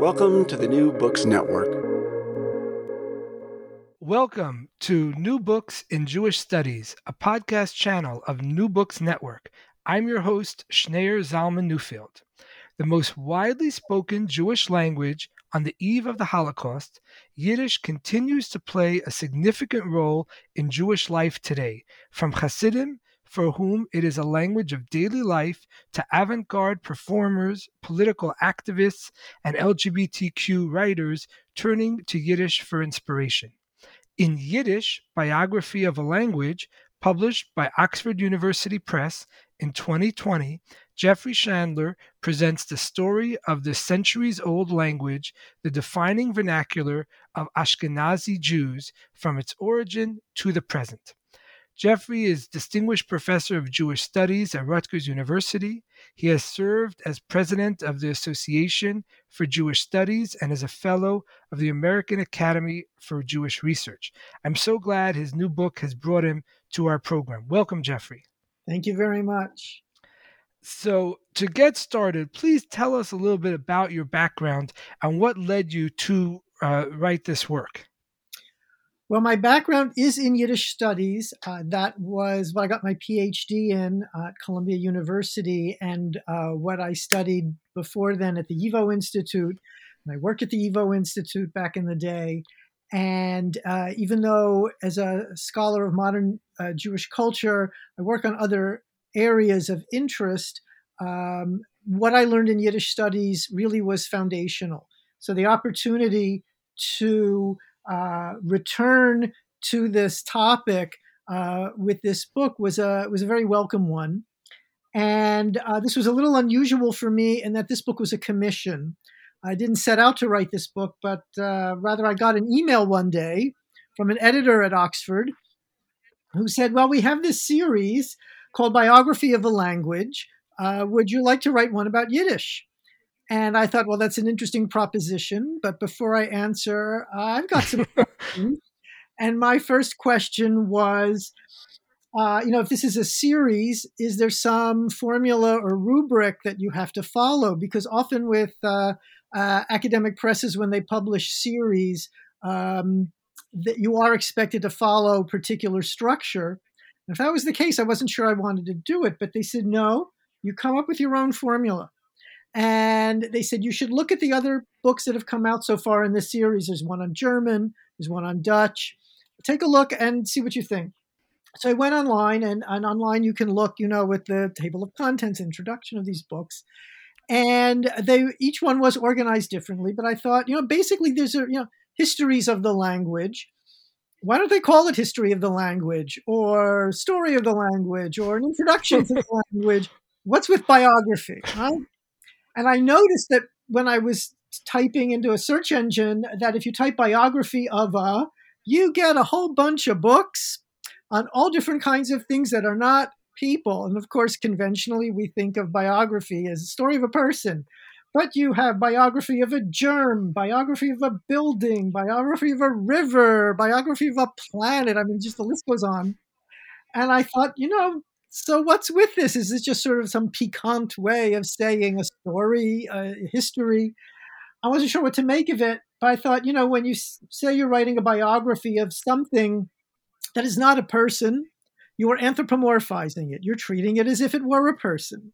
Welcome to the New Books Network. Welcome to New Books in Jewish Studies, a podcast channel of New Books Network. I'm your host, Schneur Zalman Newfield. The most widely spoken Jewish language on the eve of the Holocaust, Yiddish continues to play a significant role in Jewish life today, from Hasidim, for whom it is a language of daily life, to avant garde performers, political activists, and LGBTQ writers turning to Yiddish for inspiration. In Yiddish, Biography of a Language, published by Oxford University Press in 2020, Jeffrey Shandler presents the story of the centuries old language, the defining vernacular of Ashkenazi Jews from its origin to the present. Jeffrey is Distinguished Professor of Jewish Studies at Rutgers University. He has served as president of the Association for Jewish Studies and as a fellow of the American Academy for Jewish Research. I'm so glad his new book has brought him to our program. Welcome, Jeffrey. Thank you very much. So, to get started, please tell us a little bit about your background and what led you to uh, write this work. Well, my background is in Yiddish studies. Uh, that was what I got my PhD in at Columbia University, and uh, what I studied before then at the YIVO Institute. And I worked at the YIVO Institute back in the day. And uh, even though, as a scholar of modern uh, Jewish culture, I work on other areas of interest, um, what I learned in Yiddish studies really was foundational. So the opportunity to uh, return to this topic uh, with this book was a was a very welcome one, and uh, this was a little unusual for me in that this book was a commission. I didn't set out to write this book, but uh, rather I got an email one day from an editor at Oxford who said, "Well, we have this series." called Biography of a Language. Uh, would you like to write one about Yiddish? And I thought, well, that's an interesting proposition. But before I answer, I've got some questions. And my first question was, uh, you know, if this is a series, is there some formula or rubric that you have to follow? Because often with uh, uh, academic presses, when they publish series, um, that you are expected to follow particular structure. If that was the case, I wasn't sure I wanted to do it, but they said, no, you come up with your own formula. And they said, you should look at the other books that have come out so far in this series. There's one on German, there's one on Dutch. Take a look and see what you think. So I went online, and, and online you can look, you know, with the table of contents, introduction of these books. And they each one was organized differently, but I thought, you know, basically there's a, you know, histories of the language why don't they call it history of the language or story of the language or an introduction to the language? What's with biography? Huh? And I noticed that when I was typing into a search engine that if you type biography of a, you get a whole bunch of books on all different kinds of things that are not people. And of course, conventionally, we think of biography as a story of a person. But you have biography of a germ, biography of a building, biography of a river, biography of a planet. I mean, just the list goes on. And I thought, you know, so what's with this? Is this just sort of some piquant way of saying a story, a history? I wasn't sure what to make of it, but I thought, you know, when you say you're writing a biography of something that is not a person, you are anthropomorphizing it. You're treating it as if it were a person.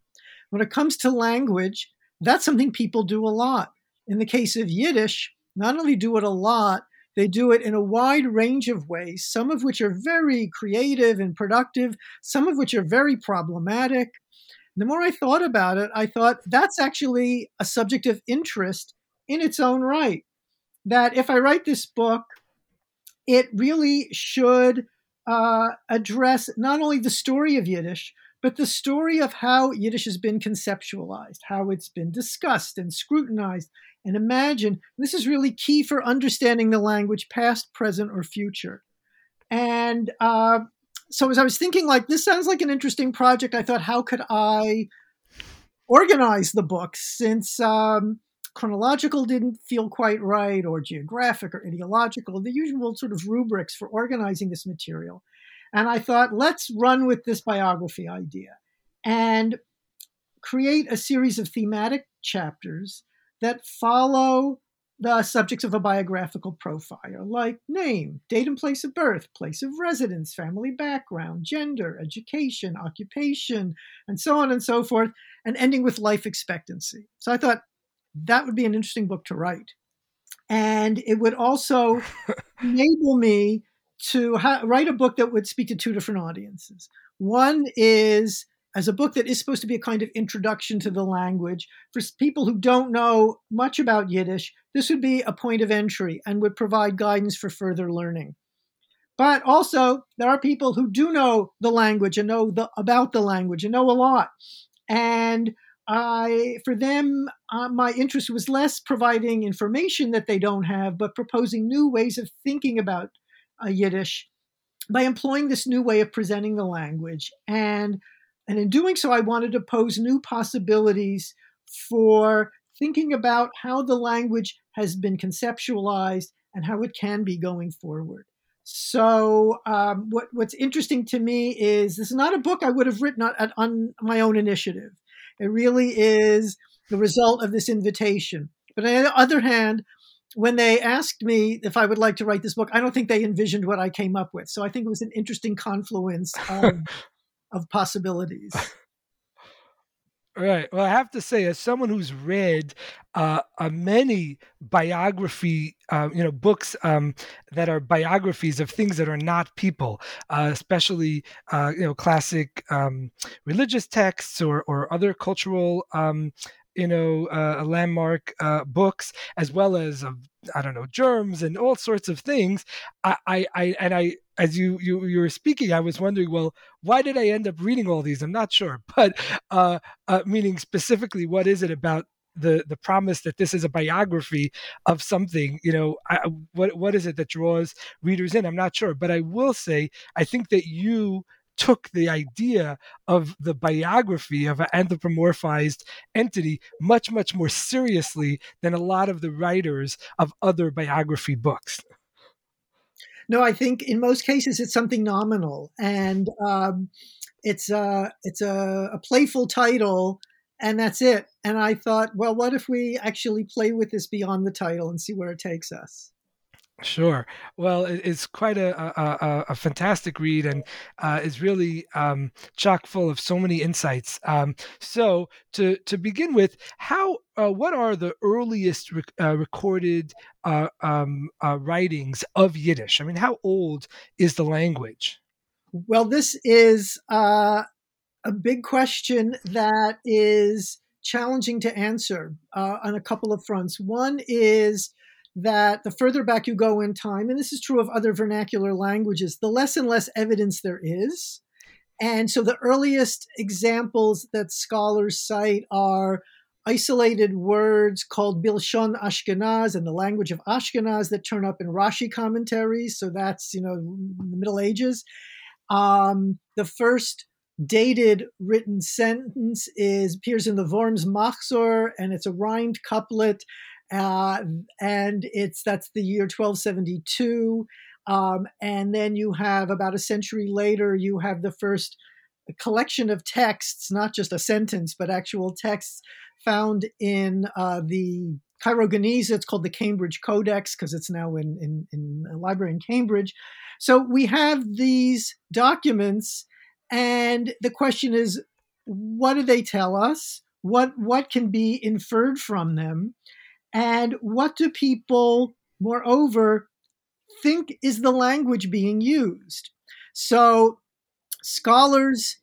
When it comes to language, that's something people do a lot. in the case of Yiddish, not only do it a lot, they do it in a wide range of ways, some of which are very creative and productive, some of which are very problematic. The more I thought about it, I thought that's actually a subject of interest in its own right. That if I write this book, it really should uh, address not only the story of Yiddish, but the story of how Yiddish has been conceptualized, how it's been discussed and scrutinized and imagine. This is really key for understanding the language, past, present, or future. And uh, so, as I was thinking, like, this sounds like an interesting project, I thought, how could I organize the book since um, chronological didn't feel quite right, or geographic or ideological, the usual sort of rubrics for organizing this material. And I thought, let's run with this biography idea and create a series of thematic chapters that follow the subjects of a biographical profile, like name, date and place of birth, place of residence, family background, gender, education, occupation, and so on and so forth, and ending with life expectancy. So I thought that would be an interesting book to write. And it would also enable me to ha- write a book that would speak to two different audiences. One is as a book that is supposed to be a kind of introduction to the language for people who don't know much about Yiddish. This would be a point of entry and would provide guidance for further learning. But also, there are people who do know the language and know the, about the language and know a lot. And I, for them, uh, my interest was less providing information that they don't have, but proposing new ways of thinking about uh, Yiddish by employing this new way of presenting the language. And, and in doing so, I wanted to pose new possibilities for thinking about how the language has been conceptualized and how it can be going forward. So, um, what, what's interesting to me is this is not a book I would have written on, on my own initiative. It really is the result of this invitation. But on the other hand, when they asked me if I would like to write this book, I don't think they envisioned what I came up with. So I think it was an interesting confluence of, of possibilities. Right. Well, I have to say, as someone who's read uh, uh, many biography, uh, you know, books um, that are biographies of things that are not people, uh, especially uh, you know, classic um, religious texts or or other cultural um, you know uh, landmark books as well as I don't know germs and all sorts of things. I, I, I and I as you, you you were speaking, I was wondering, well, why did I end up reading all these? I'm not sure, but uh, uh, meaning specifically, what is it about the the promise that this is a biography of something? You know, I, what what is it that draws readers in? I'm not sure, but I will say, I think that you took the idea of the biography of an anthropomorphized entity much, much more seriously than a lot of the writers of other biography books. No, I think in most cases it's something nominal, and um, it's a it's a, a playful title, and that's it. And I thought, well, what if we actually play with this beyond the title and see where it takes us? Sure. Well, it's quite a a, a fantastic read, and uh, is really um, chock full of so many insights. Um, so, to to begin with, how uh, what are the earliest rec- uh, recorded uh, um, uh, writings of Yiddish? I mean, how old is the language? Well, this is uh, a big question that is challenging to answer on a couple of fronts. One is that the further back you go in time, and this is true of other vernacular languages, the less and less evidence there is. And so the earliest examples that scholars cite are isolated words called Bilshon Ashkenaz and the language of Ashkenaz that turn up in Rashi commentaries. So that's, you know, the Middle Ages. Um, the first dated written sentence is appears in the Worms Machzor, and it's a rhymed couplet uh, and it's that's the year 1272. Um, and then you have about a century later, you have the first collection of texts, not just a sentence, but actual texts found in uh, the Cairo Geniza. It's called the Cambridge Codex because it's now in, in, in a library in Cambridge. So we have these documents, and the question is, what do they tell us? What what can be inferred from them? And what do people, moreover, think is the language being used? So, scholars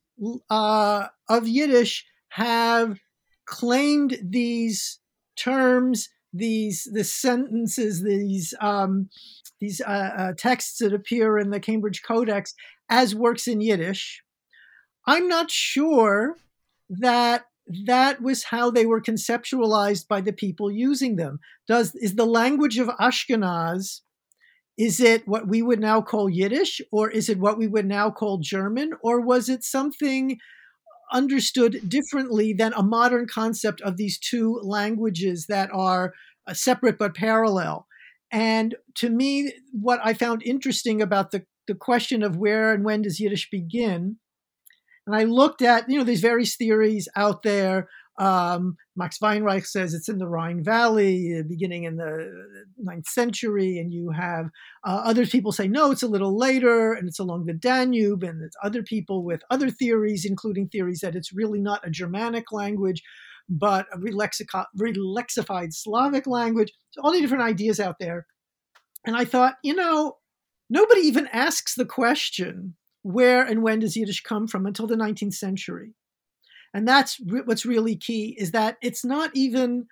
uh, of Yiddish have claimed these terms, these the sentences, these um, these uh, uh, texts that appear in the Cambridge Codex as works in Yiddish. I'm not sure that that was how they were conceptualized by the people using them. Does is the language of Ashkenaz is it what we would now call Yiddish or is it what we would now call German or was it something understood differently than a modern concept of these two languages that are uh, separate but parallel? And to me, what I found interesting about the, the question of where and when does Yiddish begin, and I looked at, you know, there's various theories out there. Um, Max Weinreich says it's in the Rhine Valley, uh, beginning in the ninth century, and you have uh, other people say no, it's a little later, and it's along the Danube, and there's other people with other theories, including theories that it's really not a Germanic language, but a relexified Slavic language. So all the different ideas out there. And I thought, you know, nobody even asks the question, where and when does Yiddish come from until the 19th century? And that's re- what's really key is that it's not even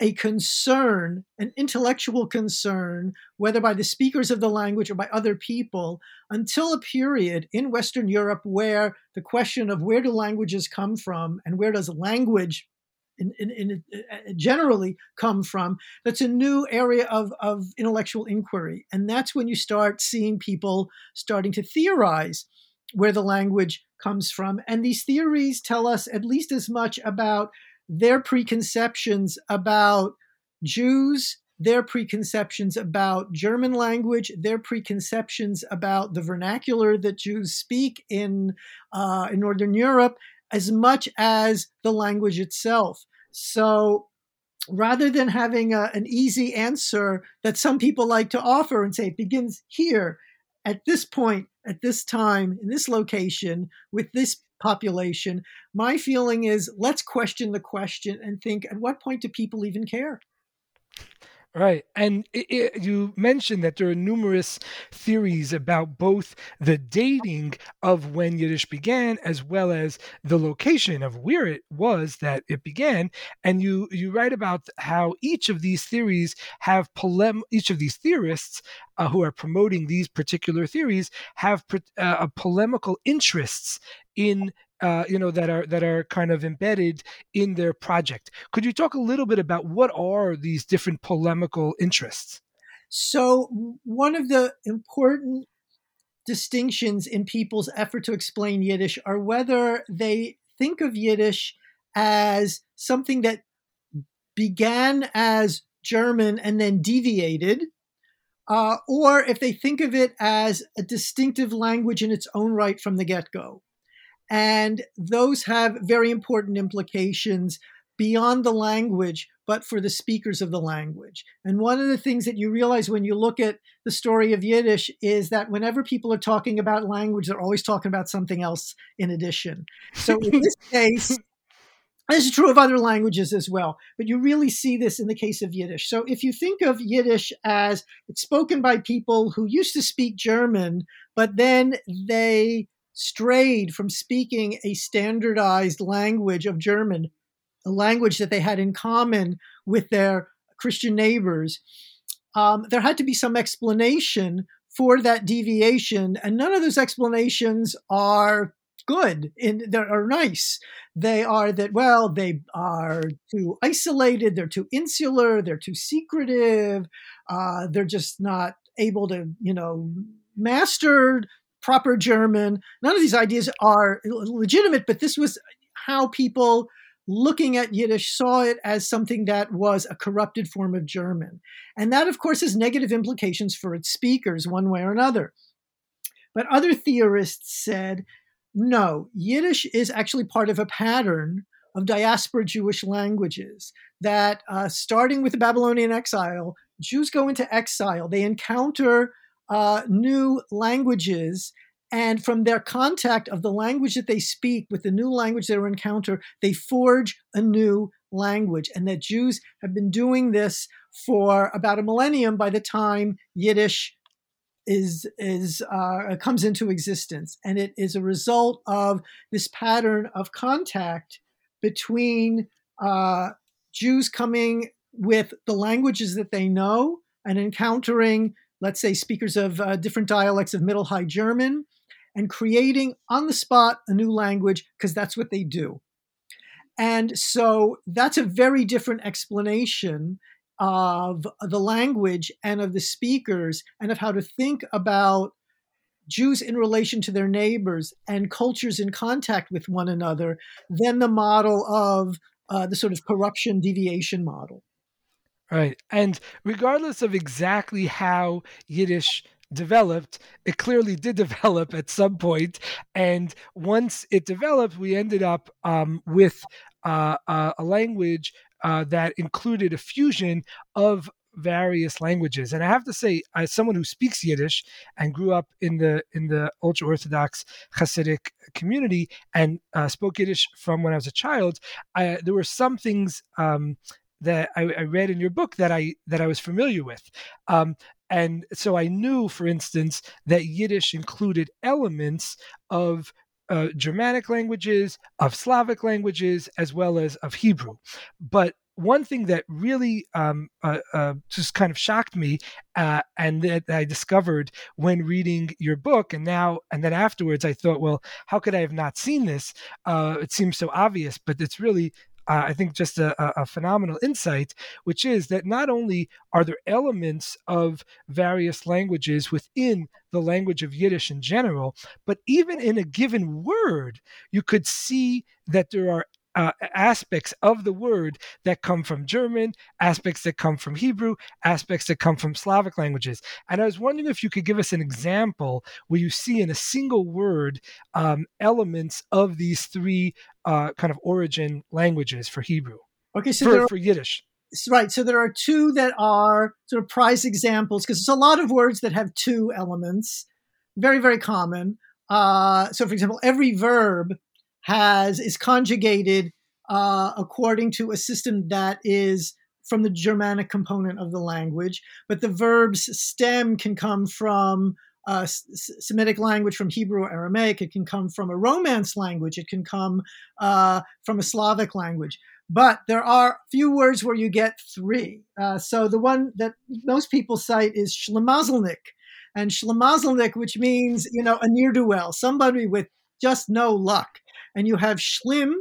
a concern, an intellectual concern, whether by the speakers of the language or by other people, until a period in Western Europe where the question of where do languages come from and where does language in, in, in, generally come from that's a new area of, of intellectual inquiry. And that's when you start seeing people starting to theorize where the language comes from. And these theories tell us at least as much about their preconceptions about jews their preconceptions about german language their preconceptions about the vernacular that jews speak in uh, in northern europe as much as the language itself. So rather than having a, an easy answer that some people like to offer and say it begins here, at this point, at this time, in this location, with this population, my feeling is let's question the question and think at what point do people even care? Right. And it, it, you mentioned that there are numerous theories about both the dating of when Yiddish began as well as the location of where it was that it began. And you, you write about how each of these theories have polem, each of these theorists uh, who are promoting these particular theories have uh, polemical interests in uh, you know that are that are kind of embedded in their project. Could you talk a little bit about what are these different polemical interests? So one of the important distinctions in people's effort to explain Yiddish are whether they think of Yiddish as something that began as German and then deviated, uh, or if they think of it as a distinctive language in its own right from the get go. And those have very important implications beyond the language, but for the speakers of the language. And one of the things that you realize when you look at the story of Yiddish is that whenever people are talking about language, they're always talking about something else in addition. So in this case, this is true of other languages as well, but you really see this in the case of Yiddish. So if you think of Yiddish as it's spoken by people who used to speak German, but then they strayed from speaking a standardized language of German, a language that they had in common with their Christian neighbors. Um, there had to be some explanation for that deviation, and none of those explanations are good and they are nice. They are that well, they are too isolated, they're too insular, they're too secretive, uh, they're just not able to, you know, master proper German. None of these ideas are legitimate, but this was how people looking at Yiddish saw it as something that was a corrupted form of German. And that, of course, has negative implications for its speakers, one way or another. But other theorists said, no, Yiddish is actually part of a pattern of diaspora Jewish languages that, uh, starting with the Babylonian exile, Jews go into exile. They encounter uh, new languages. And from their contact of the language that they speak with the new language they encounter, they forge a new language, and that Jews have been doing this for about a millennium by the time Yiddish is is uh, comes into existence, and it is a result of this pattern of contact between uh, Jews coming with the languages that they know and encountering, let's say, speakers of uh, different dialects of Middle High German, and creating on the spot a new language because that's what they do. And so that's a very different explanation of the language and of the speakers and of how to think about Jews in relation to their neighbors and cultures in contact with one another than the model of uh, the sort of corruption deviation model. Right. And regardless of exactly how Yiddish developed, it clearly did develop at some point. And once it developed, we ended up um, with uh, uh, a language uh, that included a fusion of various languages. And I have to say, as someone who speaks Yiddish and grew up in the in the ultra orthodox Hasidic community and uh, spoke Yiddish from when I was a child, I, there were some things um, that I, I, read in your book that I that I was familiar with. Um, and so I knew, for instance, that Yiddish included elements of uh, Germanic languages, of Slavic languages, as well as of Hebrew. But one thing that really um, uh, uh, just kind of shocked me, uh, and that I discovered when reading your book, and now and then afterwards, I thought, well, how could I have not seen this? Uh, it seems so obvious, but it's really uh, I think just a, a, phenomenal insight, which is that not only are there elements of various languages within the language of Yiddish in general, but even in a given word, you could see that there are uh, aspects of the word that come from German, aspects that come from Hebrew, aspects that come from Slavic languages. And I was wondering if you could give us an example where you see in a single word um, elements of these three uh, kind of origin languages for Hebrew. Okay, so for, are, for Yiddish. Right. So there are two that are sort of prize examples because there's a lot of words that have two elements. Very, very common. Uh, so, for example, every verb has is conjugated uh, according to a system that is from the Germanic component of the language, but the verb's stem can come from a Semitic language, from Hebrew or Aramaic. It can come from a Romance language. It can come uh, from a Slavic language. But there are few words where you get three. Uh, so the one that most people cite is Schlemazelnik. And Schlemazelnik, which means, you know, a ne'er-do-well, somebody with just no luck and you have schlimm,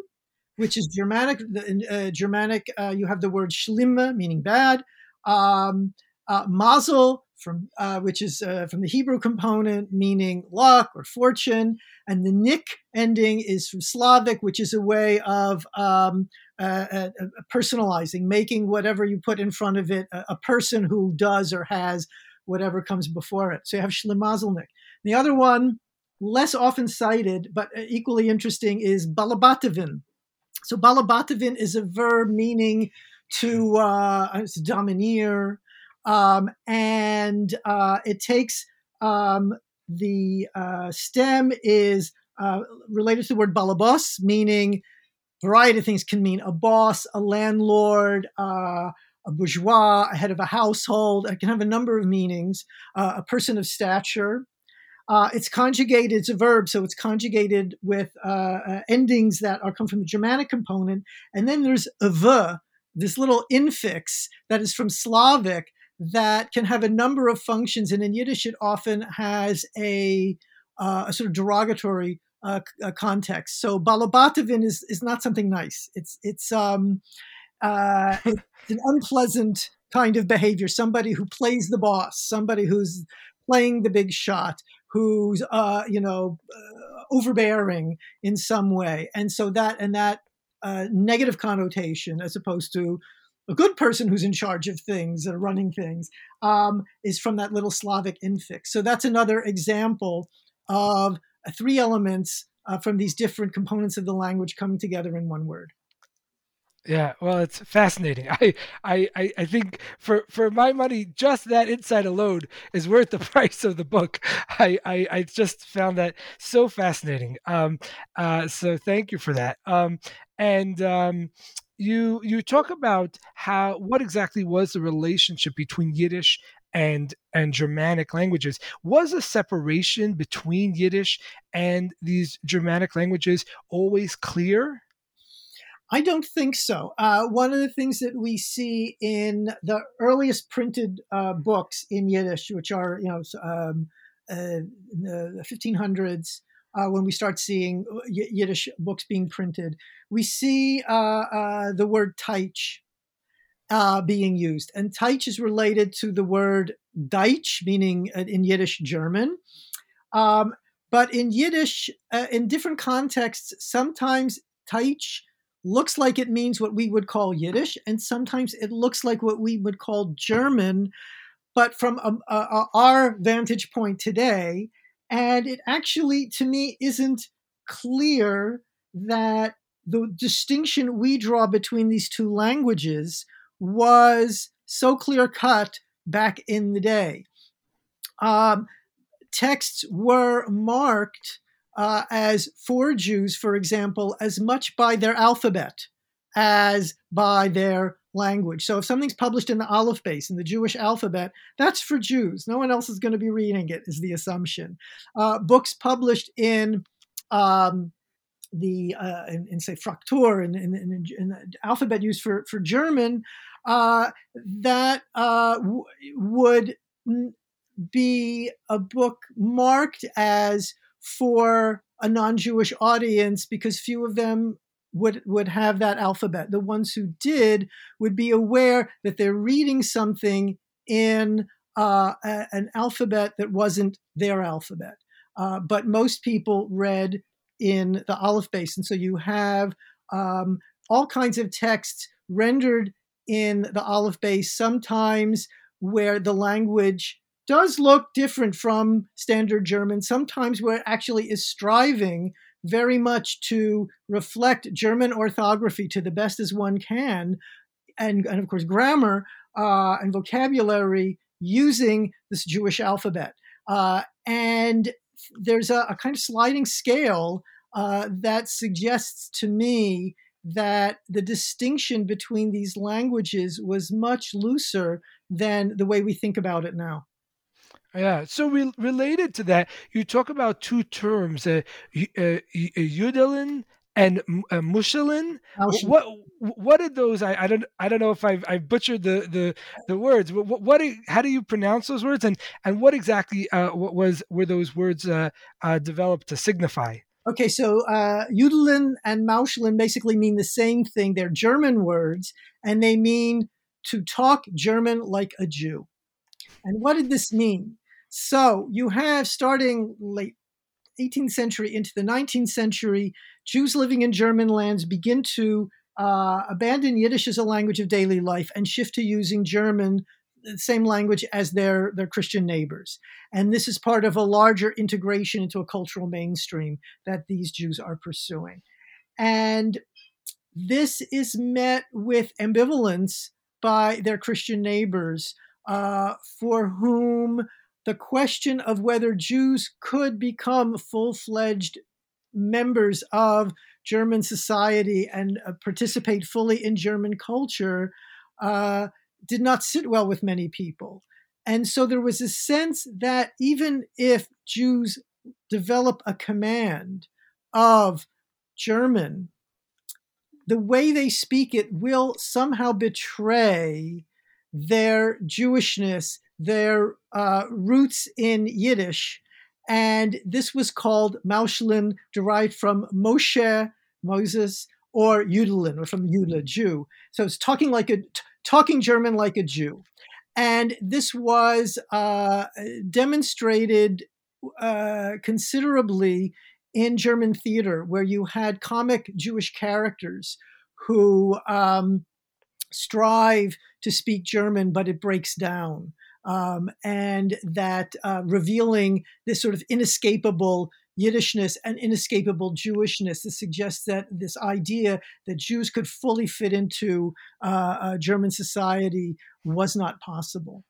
which is Germanic. Uh, Germanic, uh, you have the word schlimme, meaning bad. Um, uh, mazel, from uh, which is uh, from the Hebrew component, meaning luck or fortune, and the nik ending is from Slavic, which is a way of um, personalizing, making whatever you put in front of it a, a, person who does or has whatever comes before it. So you have Shlimazelnik. The other one less often cited, but equally interesting, is balabativin. So balabativin is a verb meaning to uh, domineer, um, and uh, it takes um, the uh, stem is uh, related to the word balabos, meaning variety of things can mean a boss, a landlord, uh, a bourgeois, a head of a household. It can have a number of meanings. Uh, a person of stature, uh, it's conjugated, it's a verb, so it's conjugated with uh, uh, endings that are come from the Germanic component. And then there's a v, this little infix that is from Slavic that can have a number of functions. And in Yiddish, it often has a, uh, a sort of derogatory uh, context. So balabatovin is, is not something nice. It's, it's, um, uh, it's an unpleasant kind of behavior. Somebody who plays the boss, somebody who's playing the big shot, who's uh, you know uh, overbearing in some way, and so that and that uh, negative connotation, as opposed to a good person who's in charge of things and running things, um, is from that little Slavic infix. So that's another example of three elements uh, from these different components of the language coming together in one word. Yeah, well, it's fascinating. I, I, I think for for my money, just that insight alone is worth the price of the book. I, I, I just found that so fascinating. Um, uh, so thank you for that. Um, and um, you you talk about how what exactly was the relationship between Yiddish and and Germanic languages. Was a separation between Yiddish and these Germanic languages always clear? I don't think so. Uh, one of the things that we see in the earliest printed uh, books in Yiddish, which are you know um, uh, the 1500s, uh, when we start seeing uh, y- Yiddish books being printed, we see uh, the word Teich being used, and Teich is related to the word Deutsch, meaning in Yiddish German. Um, but in Yiddish, in different contexts, sometimes Teich looks like it means what we would call Yiddish, and sometimes it looks like what we would call German, but from a, a, a, our vantage point today. And it actually, to me, isn't clear that the distinction we draw between these two languages was so clear cut back in the day. Um, texts were marked uh, as for Jews, for example, as much by their alphabet as by their language. So if something's published in the Aleph Beis, in the Jewish alphabet, that's for Jews. No one else is going to be reading it, is the assumption. Uh, books published in um, the uh, in, in, say Fraktur in, in, in, in, the alphabet used for for German, uh, that uh, w- would be a book marked as for a non-Jewish audience because few of them would would have that alphabet. The ones who did would be aware that they're reading something in uh, a, an alphabet that wasn't their alphabet. Uh, but most people read in the Aleph and so you have um, all kinds of texts rendered in the Aleph Beis. Sometimes where the language does look different from standard German, sometimes where it actually is striving very much to reflect German orthography to the best as one can, and, and of course, grammar uh, and vocabulary using this Jewish alphabet. Uh, and there's a, a, kind of sliding scale uh, that suggests to me that the distinction between these languages was much looser than the way we think about it now. Yeah. So re- related to that, you talk about two terms, uh, uh, Yudelin and uh, Mushelin. What what are those? I, I don't I don't know if I've, I've butchered the the the words. What, what how do you pronounce those words? And and what exactly uh, what was were those words uh, uh, developed to signify? Okay, so uh, Yudelin and Mauschelin basically mean the same thing. They're German words, and they mean to talk German like a Jew. And what did this mean? So you have starting late 18th century into the 19th century, Jews living in German lands begin to uh, abandon Yiddish as a language of daily life and shift to using German, the same language as their, their Christian neighbors. And this is part of a larger integration into a cultural mainstream that these Jews are pursuing. And this is met with ambivalence by their Christian neighbors, uh, for whom the question of whether Jews could become full fledged members of German society and uh, participate fully in German culture uh, did not sit well with many people. And so there was a sense that even if Jews develop a command of German, the way they speak it will somehow betray their Jewishness their uh, roots in Yiddish. And this was called Mauschelin, derived from Moshe, Moses, or Yudelin, or from Yudla, Jew. So it's talking like a talking German like a Jew. And this was uh, demonstrated uh, considerably in German theater, where you had comic Jewish characters who um, strive to speak German, but it breaks down um, and that uh, revealing this sort of inescapable Yiddishness and inescapable Jewishness. This suggests that this idea that Jews could fully fit into uh, German society was not possible.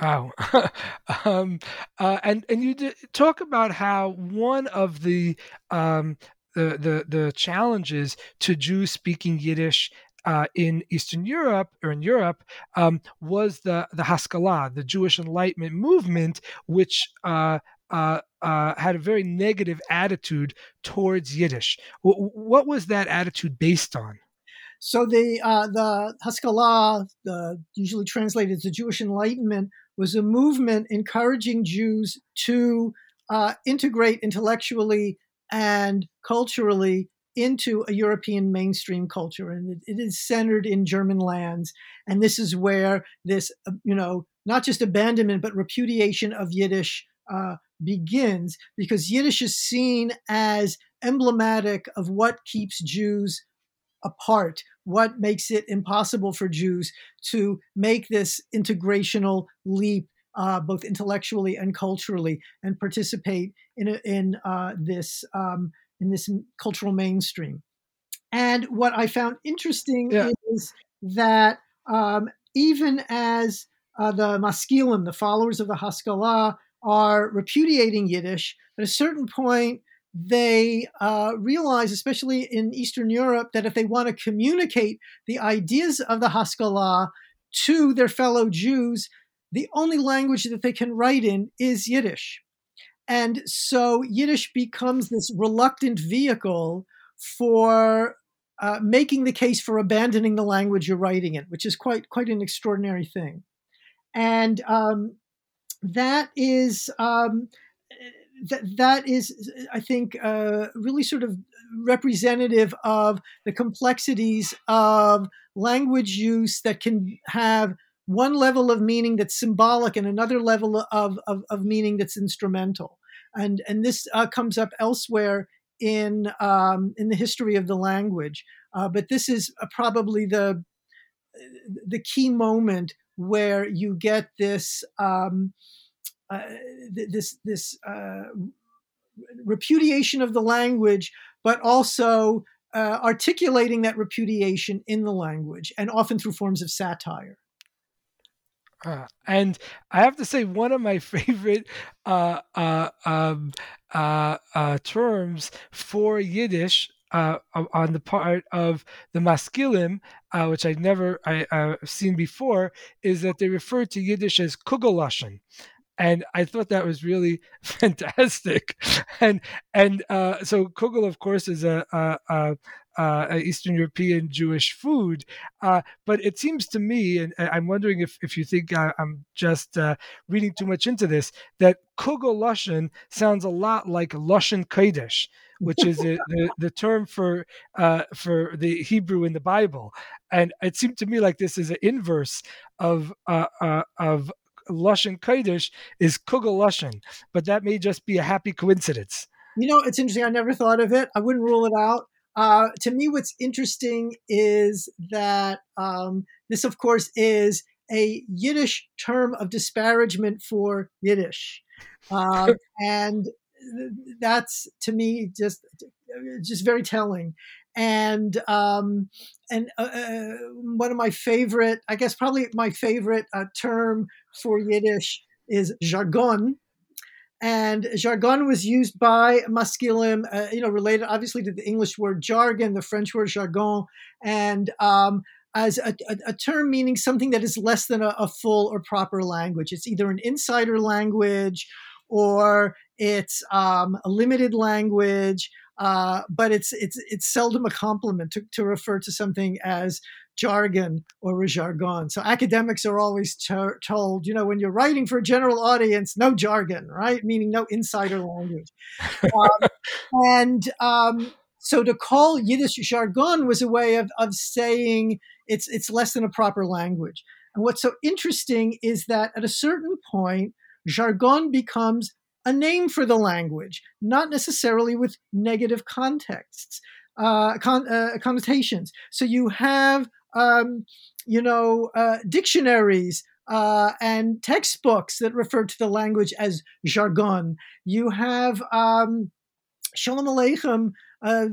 Wow, um, uh, and and you talk about how one of the um, the, the the challenges to Jews speaking Yiddish uh, in Eastern Europe or in Europe um, was the the Haskalah, the Jewish Enlightenment movement, which uh, uh, uh, had a very negative attitude towards Yiddish. W- what was that attitude based on? So the uh, the Haskalah, usually translated as the Jewish Enlightenment, was a movement encouraging Jews to uh, integrate intellectually and culturally into a European mainstream culture, and it, it is centered in German lands. And this is where this, uh, you know, not just abandonment but repudiation of Yiddish uh, begins, because Yiddish is seen as emblematic of what keeps Jews apart, what makes it impossible for Jews to make this integrational leap uh, both intellectually and culturally, and participate in in uh, this um, in this cultural mainstream. And what I found interesting yeah. is that um, even as uh, the Maskilim, the followers of the Haskalah, are repudiating Yiddish, at a certain point, they uh, realize, especially in Eastern Europe, that if they want to communicate the ideas of the Haskalah to their fellow Jews, the only language that they can write in is Yiddish. And so Yiddish becomes this reluctant vehicle for uh, making the case for abandoning the language you're writing in, which is quite quite an extraordinary thing. And um, that is um, that that is, I think, uh, really sort of representative of the complexities of language use that can have one level of meaning that's symbolic and another level of, of, of meaning that's instrumental. And, and this uh, comes up elsewhere in, um, in the history of the language. Uh, but this is uh, probably the, the key moment where you get this, um, uh, this, this uh, repudiation of the language, but also uh, articulating that repudiation in the language and often through forms of satire. Uh, and I have to say, one of my favorite uh, uh, um, uh, uh, terms for Yiddish uh, on the part of the Maskilim, which I've never I, have seen before, is that they refer to Yiddish as kugelashen, and I thought that was really fantastic. And and so kugel, of course, is a, a, a, a Eastern European Jewish food, uh, but it seems to me, and I'm wondering if, if you think I, am just uh, reading too much into this, that kugel lushan sounds a lot like lushan kodesh, which is a, the, the term for uh, for the Hebrew in the Bible, and it seemed to me like this is an inverse of uh, uh, of Lushan Kodesh is Kugel Lushan, but that may just be a happy coincidence. You know, it's interesting. I never thought of it. I wouldn't rule it out. Uh, to me, what's interesting is that um, this, of course, is a Yiddish term of disparagement for Yiddish, um, and that's to me just just very telling and um, and uh, uh, one of my favorite, I guess probably my favorite uh, term for Yiddish is jargon. And jargon was used by Maskilim, uh, you know, related obviously to the English word jargon, the French word jargon, and um, as a, a, a, term meaning something that is less than a, a full or proper language. It's either an insider language or it's um, a limited language uh, but it's it's it's seldom a compliment to, to refer to something as jargon or a jargon. So academics are always to- told, you know, when you're writing for a general audience, no jargon, right? Meaning no insider language. Um, and um, so to call Yiddish jargon was a way of, of saying it's it's less than a proper language. And what's so interesting is that at a certain point, jargon becomes a name for the language, not necessarily with negative contexts, uh, con- uh, connotations. So you have, um, you know, uh, dictionaries uh, and textbooks that refer to the language as jargon. You have um, Shalom Aleichem, uh,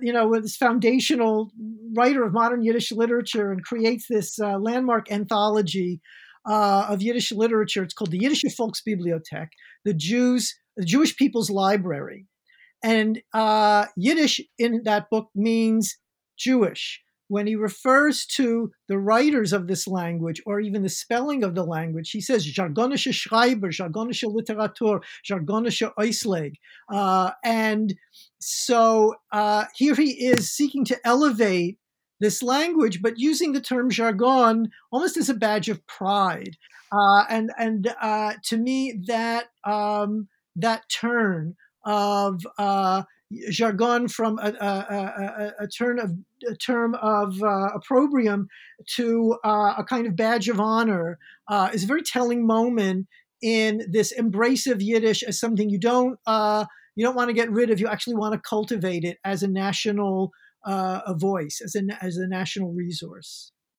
you know, this foundational writer of modern Yiddish literature and creates this uh, landmark anthology uh, of Yiddish literature. It's called the Yiddish Volksbibliothek, the Jews, the Jewish People's Library. and uh, Yiddish in that book means Jewish. When he refers to the writers of this language or even the spelling of the language, he says jargonische Schreiber, jargonische Literatur, jargonische Ausleg. Uh, and so uh, here he is seeking to elevate this language, but using the term jargon almost as a badge of pride. Uh, and and uh, to me, that um, that turn of uh, jargon from a, a, a, a, turn of a term of uh, opprobrium to uh, a kind of badge of honor uh, is a very telling moment in this embrace of Yiddish as something you don't uh, you don't want to get rid of. You actually want to cultivate it as a national uh, voice, as a as a national resource.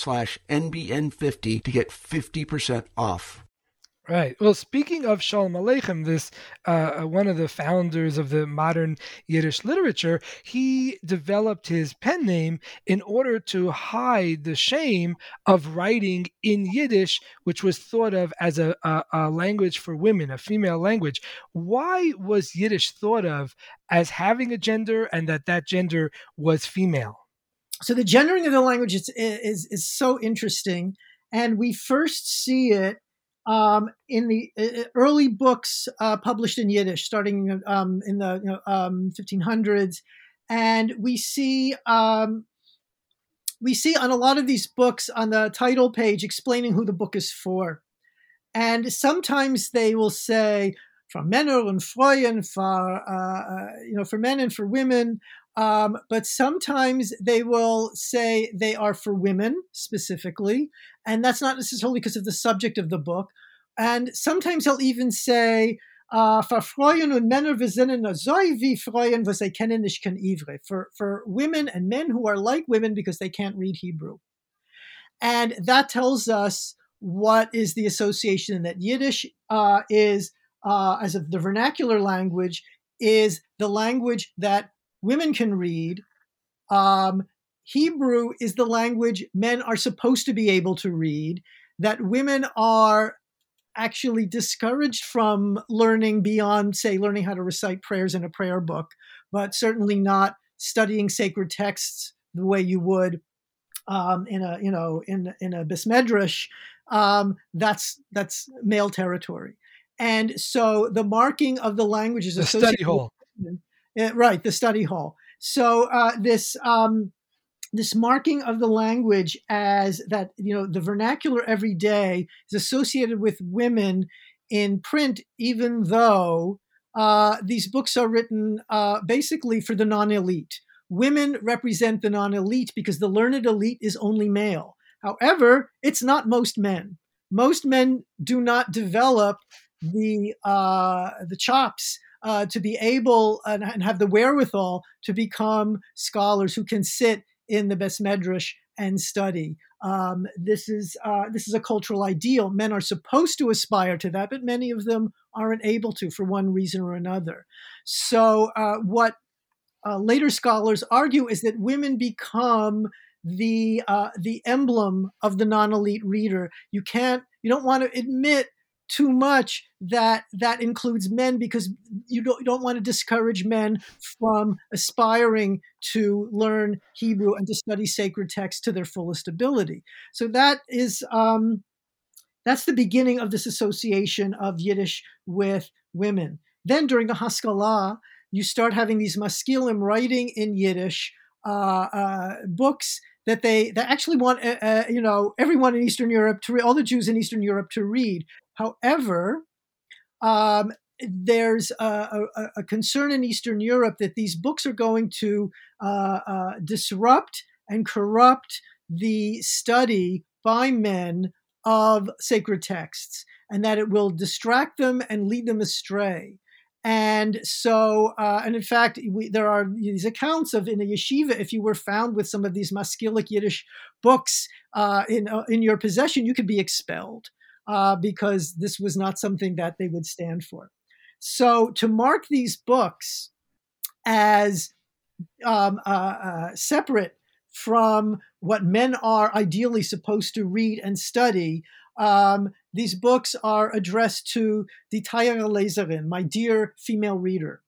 slash NBN50 to get 50% off. Right. Well, speaking of Shalom Aleichem, this uh, one of the founders of the modern Yiddish literature, he developed his pen name in order to hide the shame of writing in Yiddish, which was thought of as a, a, a language for women, a female language. Why was Yiddish thought of as having a gender and that that gender was female? So the gendering of the language is, is, is so interesting. And we first see it um, in the uh, early books uh, published in Yiddish, starting um, in the you know, um, 1500s. And we see um, we see on a lot of these books on the title page explaining who the book is for. And sometimes they will say, for uh, uh, you know, for men and for women. Um, but sometimes they will say they are for women specifically, and that's not necessarily because of the subject of the book. And sometimes they'll even say, uh, for for women and men who are like women because they can't read Hebrew. And that tells us what is the association that Yiddish uh, is, uh, as of the vernacular language, is the language that women can read. Um, Hebrew is the language men are supposed to be able to read, that women are actually discouraged from learning beyond, say, learning how to recite prayers in a prayer book, but certainly not studying sacred texts the way you would um, in a you know in in a beis medrash. Um, that's that's male territory, and so the marking of the language is a study hall. Uh, right, the study hall. So uh, this um, this marking of the language as that you know the vernacular every day is associated with women in print, even though uh, these books are written uh, basically for the non-elite. Women represent the non-elite because the learned elite is only male. However, it's not most men. Most men do not develop the uh, the chops uh, to be able and, and, have the wherewithal to become scholars who can sit in the beis medrash and study. Um, this is uh, this is a cultural ideal. Men are supposed to aspire to that, but many of them aren't able to for one reason or another. So, uh, what uh, later scholars argue is that women become the uh, the emblem of the non elite reader. You can't, you don't want to admit too much that that includes men because you don't, you don't want to discourage men from aspiring to learn Hebrew and to study sacred texts to their fullest ability. So that is um, that's the beginning of this association of Yiddish with women. Then during the Haskalah, you start having these maskilim writing in Yiddish uh, uh, books that they that actually want uh, uh, you know everyone in Eastern Europe to read, all the Jews in Eastern Europe to read. However, um, there's a, a, a, concern in Eastern Europe that these books are going to uh, uh, disrupt and corrupt the study by men of sacred texts, and that it will distract them and lead them astray. And so, uh, and in fact, we, there are these accounts of in a yeshiva, if you were found with some of these Maskilic Yiddish books uh, in uh, in your possession, you could be expelled uh, because this was not something that they would stand for. So, to mark these books as um, uh, uh, separate from what men are ideally supposed to read and study um, these books are addressed to the Teure Leserin, my dear female reader.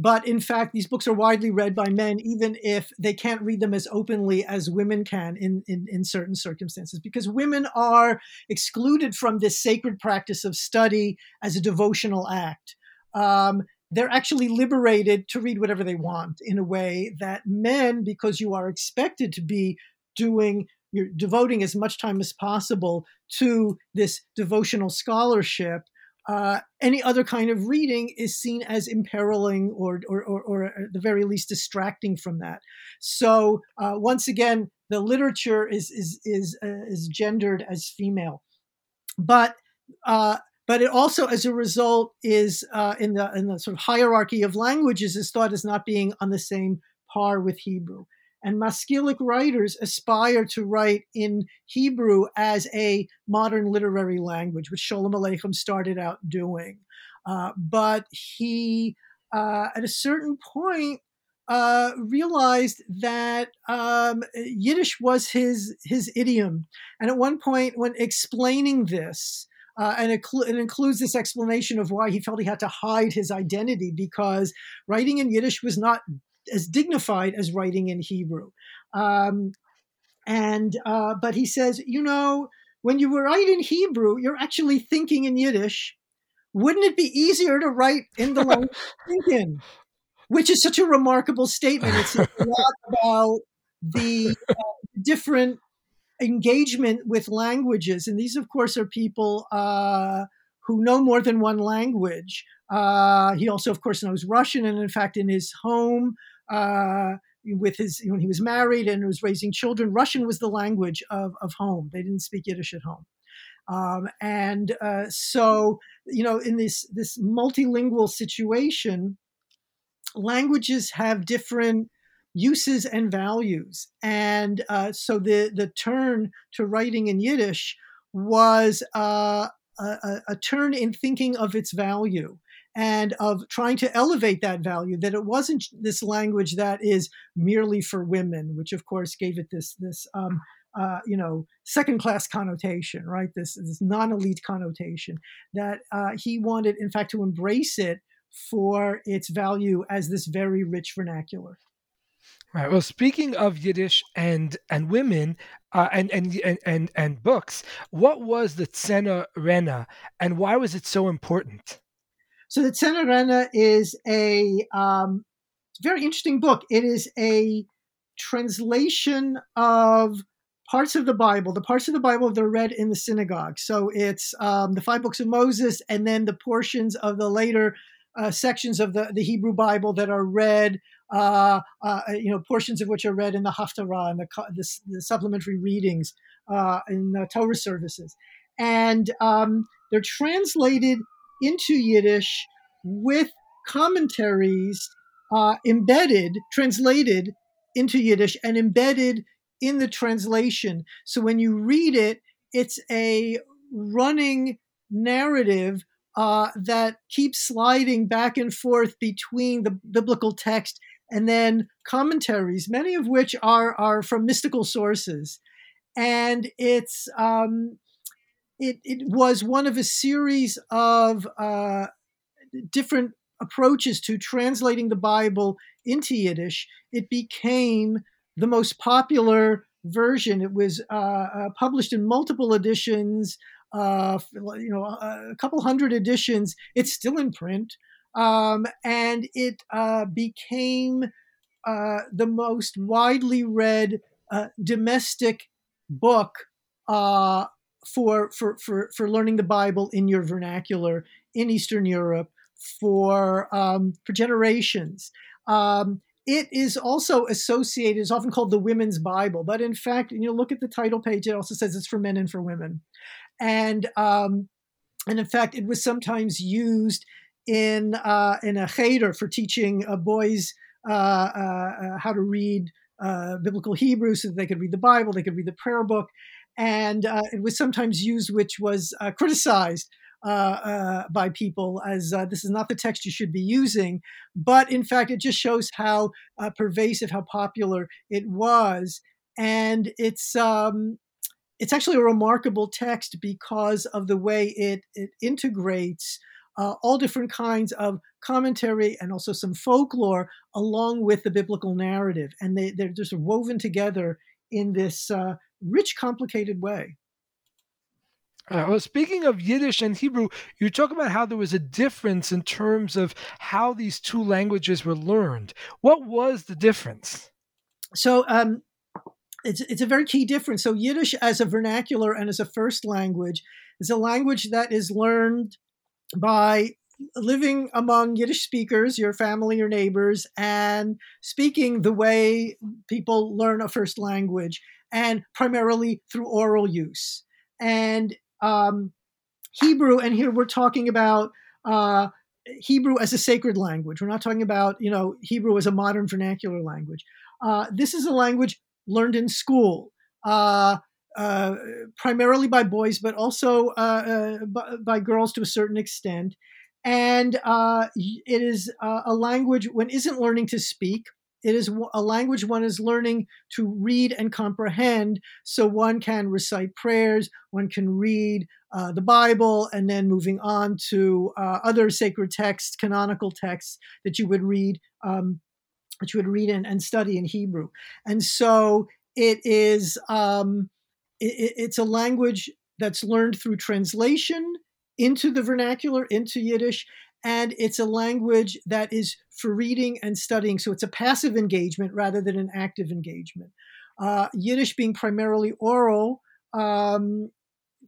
But in fact, these books are widely read by men, even if they can't read them as openly as women can in, in, in certain circumstances, because women are excluded from this sacred practice of study as a devotional act. Um, they're actually liberated to read whatever they want in a way that men, because you are expected to be doing you're devoting as much time as possible to this devotional scholarship, uh, any other kind of reading is seen as imperiling or, or, or, or at the very least distracting from that. So uh, once again, the literature is is is uh, is gendered as female, but uh, but it also, as a result, is uh, in the in the sort of hierarchy of languages is thought as not being on the same par with Hebrew. And Maskilic writers aspire to write in Hebrew as a modern literary language, which Sholem Aleichem started out doing. Uh, but he, uh, at a certain point, uh, realized that um, Yiddish was his his idiom, and at one point, when explaining this, uh, and it, it, includes this explanation of why he felt he had to hide his identity because writing in Yiddish was not as dignified as writing in Hebrew. Um, and uh, but he says, you know, when you write in Hebrew, you're actually thinking in Yiddish. Wouldn't it be easier to write in the language thinking? Which is such a remarkable statement. It's a lot about the uh, different engagement with languages, and these, of course, are people uh, who know more than one language. Uh, he also, of course, knows Russian, and in fact, in his home, uh, with his when he was married and was raising children. Russian was the language of, of home. They didn't speak Yiddish at home. Um, and uh, so, you know, in this this multilingual situation, languages have different uses and values. And uh, so the the turn to writing in Yiddish was uh, a, a, turn in thinking of its value and of trying to elevate that value that it wasn't this language that is merely for women which of course gave it this this um, uh, you know second class connotation right this this non-elite connotation that uh, he wanted in fact to embrace it for its value as this very rich vernacular Right. Well, speaking of Yiddish and and women uh, and, and and and and books, what was the Tzena Rena, and why was it so important? So the Tzena is a um, very interesting book. It is a translation of parts of the Bible, the parts of the Bible that are read in the synagogue. So it's um, the five books of Moses and then the portions of the later uh, sections of the, the Hebrew Bible that are read, uh, uh, you know, portions of which are read in the Haftarah and the, the, the supplementary readings uh, in the Torah services. And um, they're translated into Yiddish with commentaries uh, embedded, translated into Yiddish and embedded in the translation. So when you read it, it's a running narrative uh, that keeps sliding back and forth between the biblical text and then commentaries, many of which are are from mystical sources, and it's um, it, it was one of a series of uh, different approaches to translating the Bible into Yiddish. It became the most popular version. It was uh, uh, published in multiple editions, uh, you know, a couple hundred editions. It's still in print, um, and it uh, became uh, the most widely read uh, domestic book uh, for, for, for, for learning the Bible in your vernacular in Eastern Europe for, um, for generations. Um, it is also associated, is often called the Women's Bible, but in fact, you look at the title page. It also says it's for men and for women, and um, and in fact, it was sometimes used in uh, in a cheder for teaching uh, boys uh, uh, uh how to read uh, biblical Hebrew so that they could read the Bible, they could read the prayer book, and it was sometimes used, which was criticized uh, uh, by people as uh, this is not the text you should be using. But in fact, it just shows how uh, pervasive, how popular it was, and it's um, it's actually a remarkable text because of the way it it integrates. Uh, all different kinds of commentary and also some folklore along with the biblical narrative. And they, they're just woven together in this uh, rich, complicated way. Uh, well, speaking of Yiddish and Hebrew, you talk about how there was a difference in terms of how these two languages were learned. What was the difference? So, um, it's it's a very key difference. So, Yiddish as a vernacular and as a first language is a language that is learned by living among Yiddish speakers, your family, your neighbors, and speaking the way people learn a first language, and primarily through oral use. And um, Hebrew, and here we're talking about uh, Hebrew as a sacred language. We're not talking about you know Hebrew as a modern vernacular language. Uh, this is a language learned in school, uh, uh primarily by boys, but also uh, uh, by, by, girls to a certain extent. And it is a language one isn't learning to speak. It is a language one is learning to read and comprehend, so one can recite prayers, one can read uh, the Bible, and then moving on to uh, other sacred texts, canonical texts that you would read, um, that you would read and, and, study in Hebrew. And so it is, um, it, it's a language that's learned through translation into the vernacular, into Yiddish, and it's a language that is for reading and studying. So it's a passive engagement rather than an active engagement. Uh, Yiddish being primarily oral, um,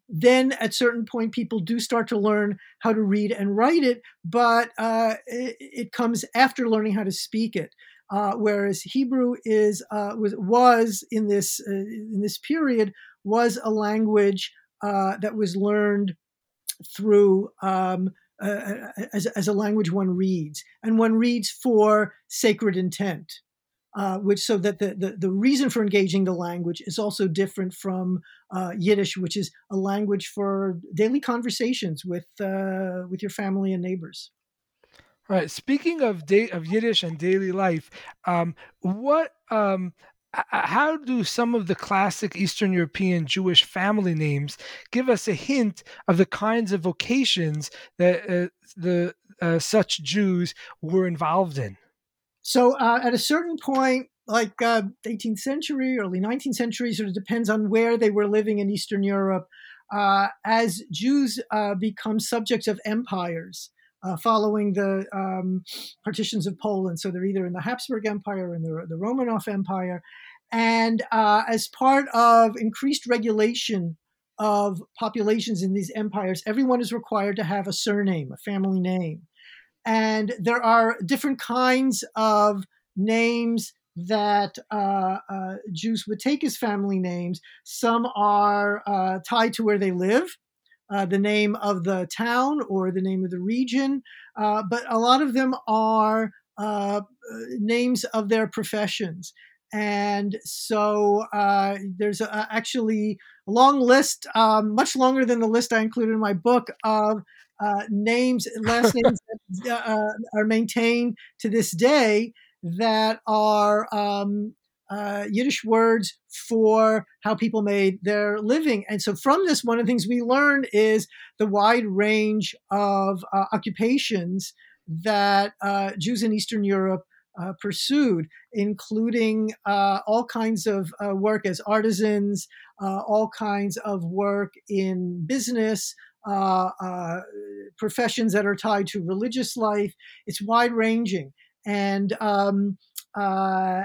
then at certain point people do start to learn how to read and write it, but uh, it, it, comes after learning how to speak it. Uh, whereas Hebrew is uh, was, was in this uh, in this period was a language uh, that was learned through um, uh, as, as a language one reads, and one reads for sacred intent. Uh, which so that the, the, the reason for engaging the language is also different from uh, Yiddish, which is a language for daily conversations with uh, with your family and neighbors. All right. Speaking of da- of Yiddish and daily life, um, what um, how do some of the classic Eastern European Jewish family names give us a hint of the kinds of vocations that uh, the uh, such Jews were involved in? So, uh, at a certain point, like 18th uh, century, early 19th century, sort of depends on where they were living in Eastern Europe. Uh, as Jews uh, become subjects of empires, uh, following the um, partitions of Poland. So they're either in the Habsburg Empire or in the, the Romanov Empire. And uh, as part of increased regulation of populations in these empires, everyone is required to have a surname, a family name. And there are different kinds of names that uh, uh, Jews would take as family names. Some are uh, tied to where they live, uh, the name of the town or the name of the region, uh, but a lot of them are uh, names of their professions. And so uh, there's a, actually a long list, um, much longer than the list I included in my book, of uh, names, last names that are maintained to this day that are um, uh, Yiddish words for how people made their living. And so, from this, one of the things we learn is the wide range of uh, occupations that uh, Jews in Eastern Europe uh, pursued, including uh, all kinds of work as artisans, all kinds of work in business. professions that are tied to religious life. It's wide ranging. And um, uh,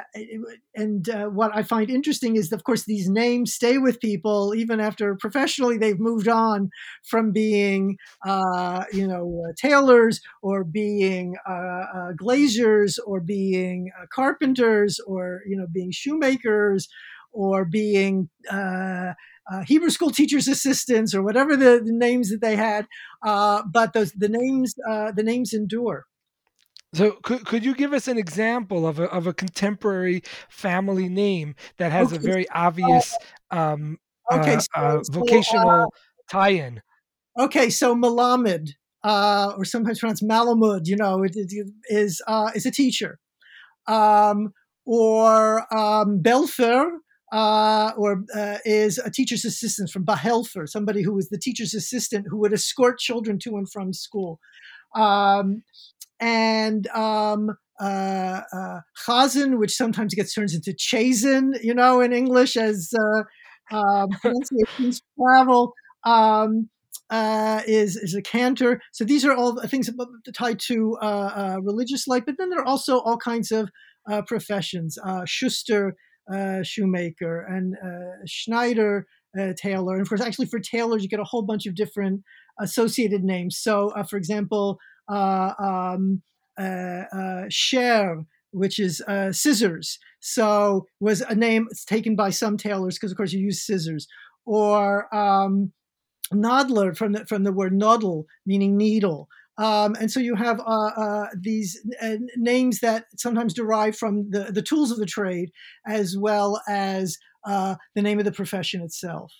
and uh, what I find interesting is, of course, these names stay with people even after professionally they've moved on from being, uh, you know, uh, tailors or being uh, uh, glaziers or being carpenters or you know being shoemakers or being Hebrew school teachers' assistants or whatever the, the names that they had. but those the names the names endure. So could, could you give us an example of a, of a contemporary family name that has okay. a very obvious um, okay, uh, so, uh, vocational uh, tie-in? Okay, so Malamed, uh, or sometimes pronounced Malamud, you know, it, it is uh, is a teacher, um, or um, Belfer, uh, or uh, is a teacher's assistant from Bahelfer, somebody who was the teacher's assistant who would escort children to and from school. Um, and um, uh, uh, chazan, which sometimes gets turned into chazen, you know, in English as uh, um, pronunciations travel, um, uh, is is a cantor. So these are all things tied to uh, uh, religious life, but then there are also all kinds of uh, professions: uh, Schuster, uh, shoemaker, and Schneider, tailor. And of course, actually, for tailors, you get a whole bunch of different associated names. So, for example uh, um, uh, uh, Sher, which is uh, scissors. So was a name taken by some tailors because, of course, you use scissors. Or um, Nodler from the, from the word noddle, meaning needle. Um, and so you have uh, uh, these uh, names that sometimes derive from the, the tools of the trade as well as the name of the profession itself.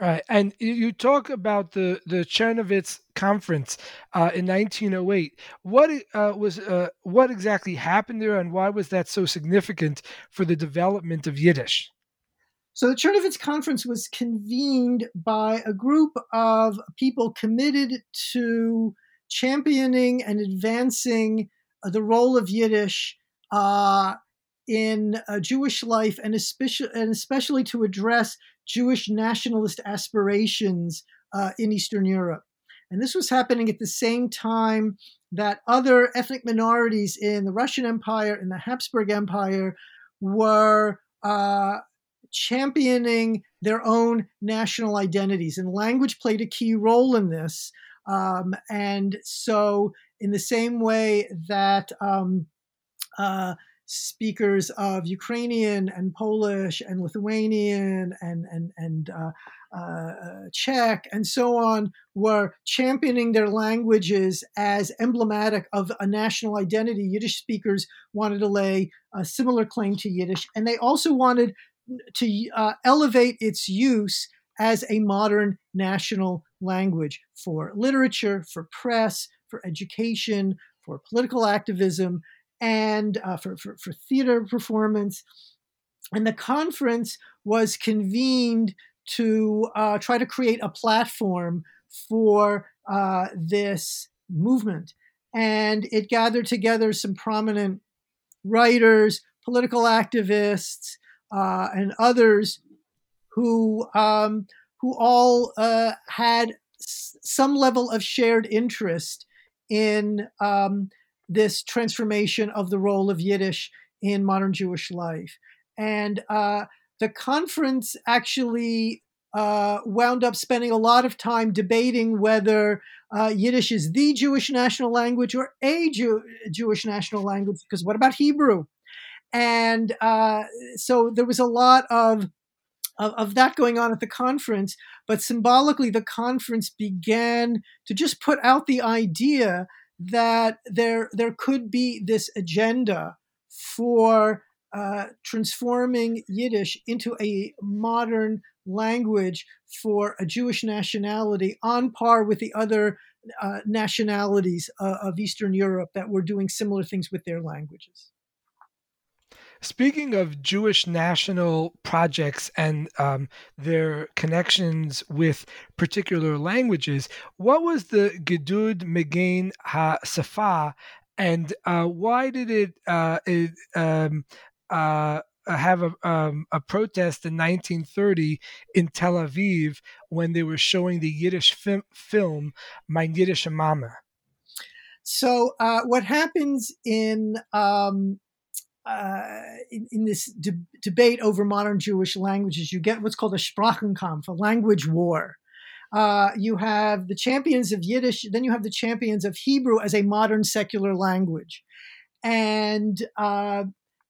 Right, and you talk about the the Chernovitz conference uh, in 1908. What uh, was uh, what exactly happened there, and why was that so significant for the development of Yiddish? So the Chernovitz conference was convened by a group of people committed to championing and advancing uh, the role of Yiddish uh, in Jewish life, and especially and especially to address Jewish nationalist aspirations uh, in Eastern Europe. And this was happening at the same time that other ethnic minorities in the Russian Empire and the Habsburg Empire were uh, championing their own national identities. And language played a key role in this. Um, and so, in the same way that um, uh, speakers of Ukrainian and Polish and Lithuanian and and and uh, uh, Czech and so on were championing their languages as emblematic of a national identity. Yiddish speakers wanted to lay a similar claim to Yiddish, and they also wanted to uh, elevate its use as a modern national language for literature, for press, for education, for political activism, and uh, for, for, for theater performance. And the conference was convened to uh, try to create a platform for uh, this movement. And it gathered together some prominent writers, political activists, uh, and others who um, who all uh, had s- some level of shared interest in um, this transformation of the role of Yiddish in modern Jewish life. And uh, the conference actually uh, wound up spending a lot of time debating whether uh, Yiddish is the Jewish national language or a Jew- Jewish national language, because what about Hebrew? And uh, so there was a lot of, of, of that going on at the conference, but symbolically, the conference began to just put out the idea that there there could be this agenda for uh, transforming Yiddish into a modern language for a Jewish nationality on par with the other uh, nationalities uh, of Eastern Europe that were doing similar things with their languages. Speaking of Jewish national projects and um, their connections with particular languages, what was the Gedud Meginei HaSafa, and uh, why did it, uh, it um, uh, have a, um, a protest in 1930 in Tel Aviv when they were showing the Yiddish film, film Mein Yiddish Mama? So, uh, what happens in um, uh, in, in, this de- debate over modern Jewish languages, you get what's called a Sprachenkampf, a language war. Uh, you have the champions of Yiddish, then you have the champions of Hebrew as a modern secular language. And uh,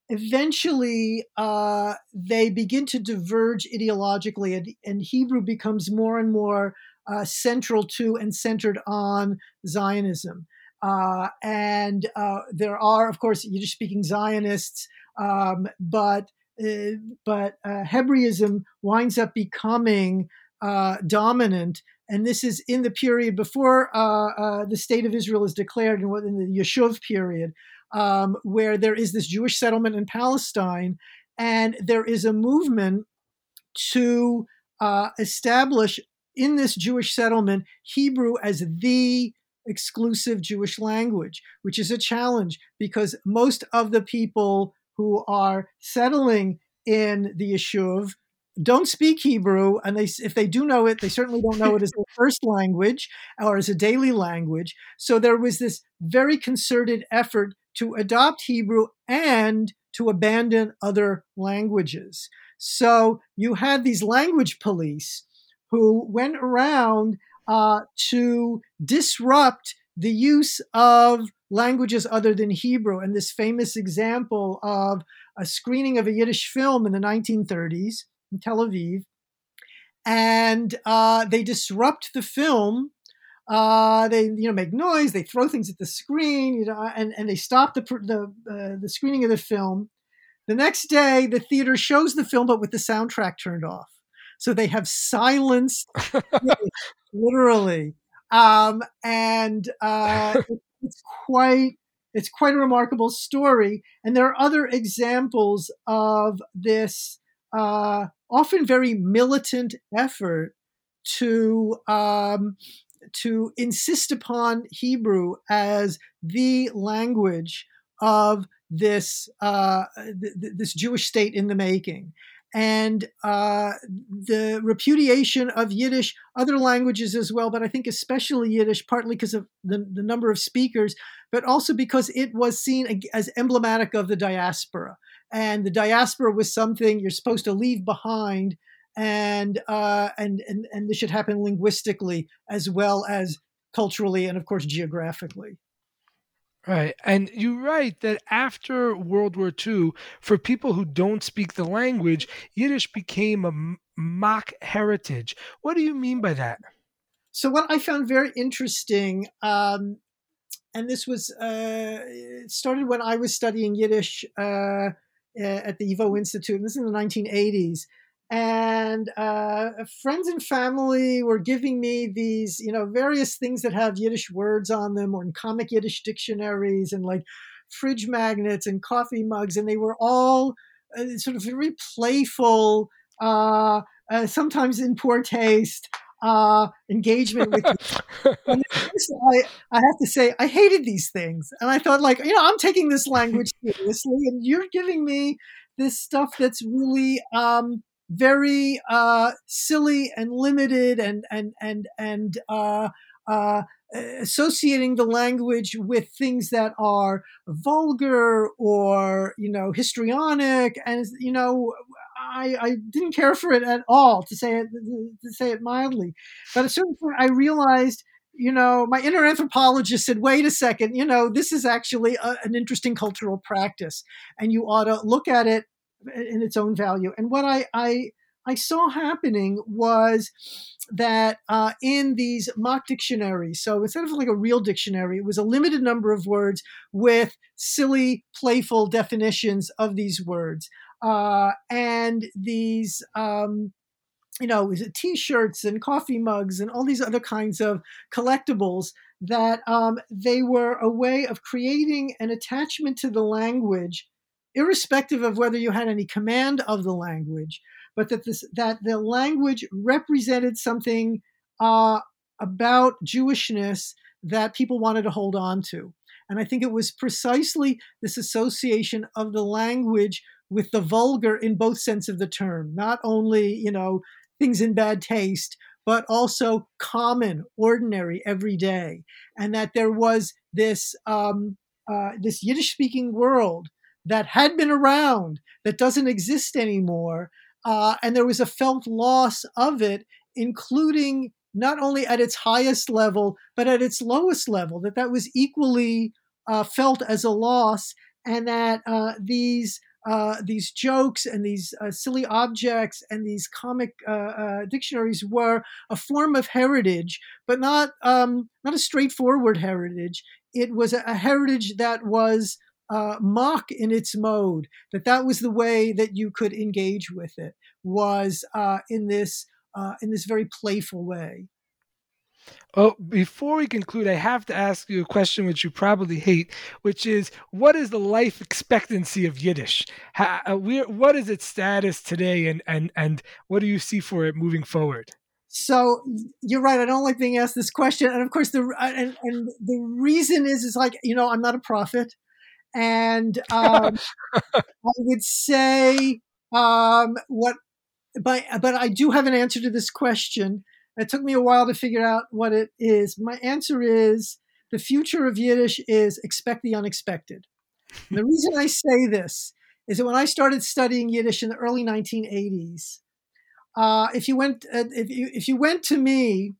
eventually uh, they begin to diverge ideologically, and, and Hebrew becomes more and more uh, central to and centered on Zionism. Uh, and uh, there are, of course, Yiddish speaking Zionists, um, but uh, but uh, Hebraism winds up becoming dominant. And this is in the period before the state of Israel is declared, in, in the Yishuv period, um, where there is this Jewish settlement in Palestine, and there is a movement to uh, establish in this Jewish settlement Hebrew as the exclusive Jewish language, which is a challenge because most of the people who are settling in the Yishuv don't speak Hebrew, and they, if they do know it, they certainly don't know it as their first language or as a daily language. So there was this very concerted effort to adopt Hebrew and to abandon other languages. So you had these language police who went around uh, to disrupt the use of languages other than Hebrew. And this famous example of a screening of a Yiddish film in the 1930s in Tel Aviv. And uh, they disrupt the film uh, they you know make noise, they throw things at the screen, you know, and, and they stop the the uh, the screening of the film. The next day, the theater shows the film, but with the soundtrack turned off. So they have silenced, literally, um, and uh, it's quite it's quite a remarkable story. And there are other examples of this uh, often very militant effort to um, to insist upon Hebrew as the language of this uh, th- this Jewish state in the making. And uh, the repudiation of Yiddish, other languages as well, but I think especially Yiddish, partly because of the, the number of speakers, but also because it was seen as emblematic of the diaspora. And the diaspora was something you're supposed to leave behind and uh, and and and this should happen linguistically as well as culturally and of course geographically. Right. And you write that after World War II, for people who don't speak the language, Yiddish became a mock heritage. What do you mean by that? So, what I found very interesting, um, and this was uh, started when I was studying Yiddish uh, at the YIVO Institute, and this is in the 1980s and uh, friends and family were giving me these, you know, various things that have Yiddish words on them, or in comic Yiddish dictionaries, and like fridge magnets and coffee mugs, and they were all uh, sort of very playful, uh, uh sometimes in poor taste. Uh, engagement with and I, I have to say I hated these things and I thought like you know I'm taking this language seriously and you're giving me this stuff that's really um, very uh, silly and limited and and and and uh, uh, associating the language with things that are vulgar or you know histrionic. And you know I, I didn't care for it at all to say it to say it mildly. But at a certain point I realized you know my inner anthropologist said wait a second you know this is actually a, an interesting cultural practice and you ought to look at it in its own value. And what I I, I saw happening was that uh, in these mock dictionaries, so instead of like a real dictionary, it was a limited number of words with silly, playful definitions of these words. Uh, and these um, you know, t-shirts and coffee mugs and all these other kinds of collectibles that um, they were a way of creating an attachment to the language irrespective of whether you had any command of the language, but that this that the language represented something uh, about Jewishness that people wanted to hold on to. And I think it was precisely this association of the language with the vulgar in both sense of the term, not only, you know, things in bad taste, but also common, ordinary, everyday. And that there was this, um, uh, this Yiddish speaking world that had been around that doesn't exist anymore. Uh, and there was a felt loss of it, including not only at its highest level, but at its lowest level, that that was equally uh, felt as a loss, and that uh, these uh, these jokes and these uh, silly objects and these comic uh, dictionaries were a form of heritage, but not um, not a straightforward heritage. It was a, a heritage that was uh, mock in its mode. That that was the way that you could engage with it was uh, in this in this very playful way. Oh, before we conclude, I have to ask you a question which you probably hate, which is what is the life expectancy of Yiddish? How, uh, what is its status today, and, and, and what do you see for it moving forward? So you're right. I don't like being asked this question, and of course, the and, and the reason is is like you know I'm not a prophet, and um, I would say um, what, but but I do have an answer to this question it took me a while to figure out what it is. My answer is the future of Yiddish is expect the unexpected. And the reason I say this is that when I started studying Yiddish in the early 1980s, uh, if you went uh, if you if you went to me,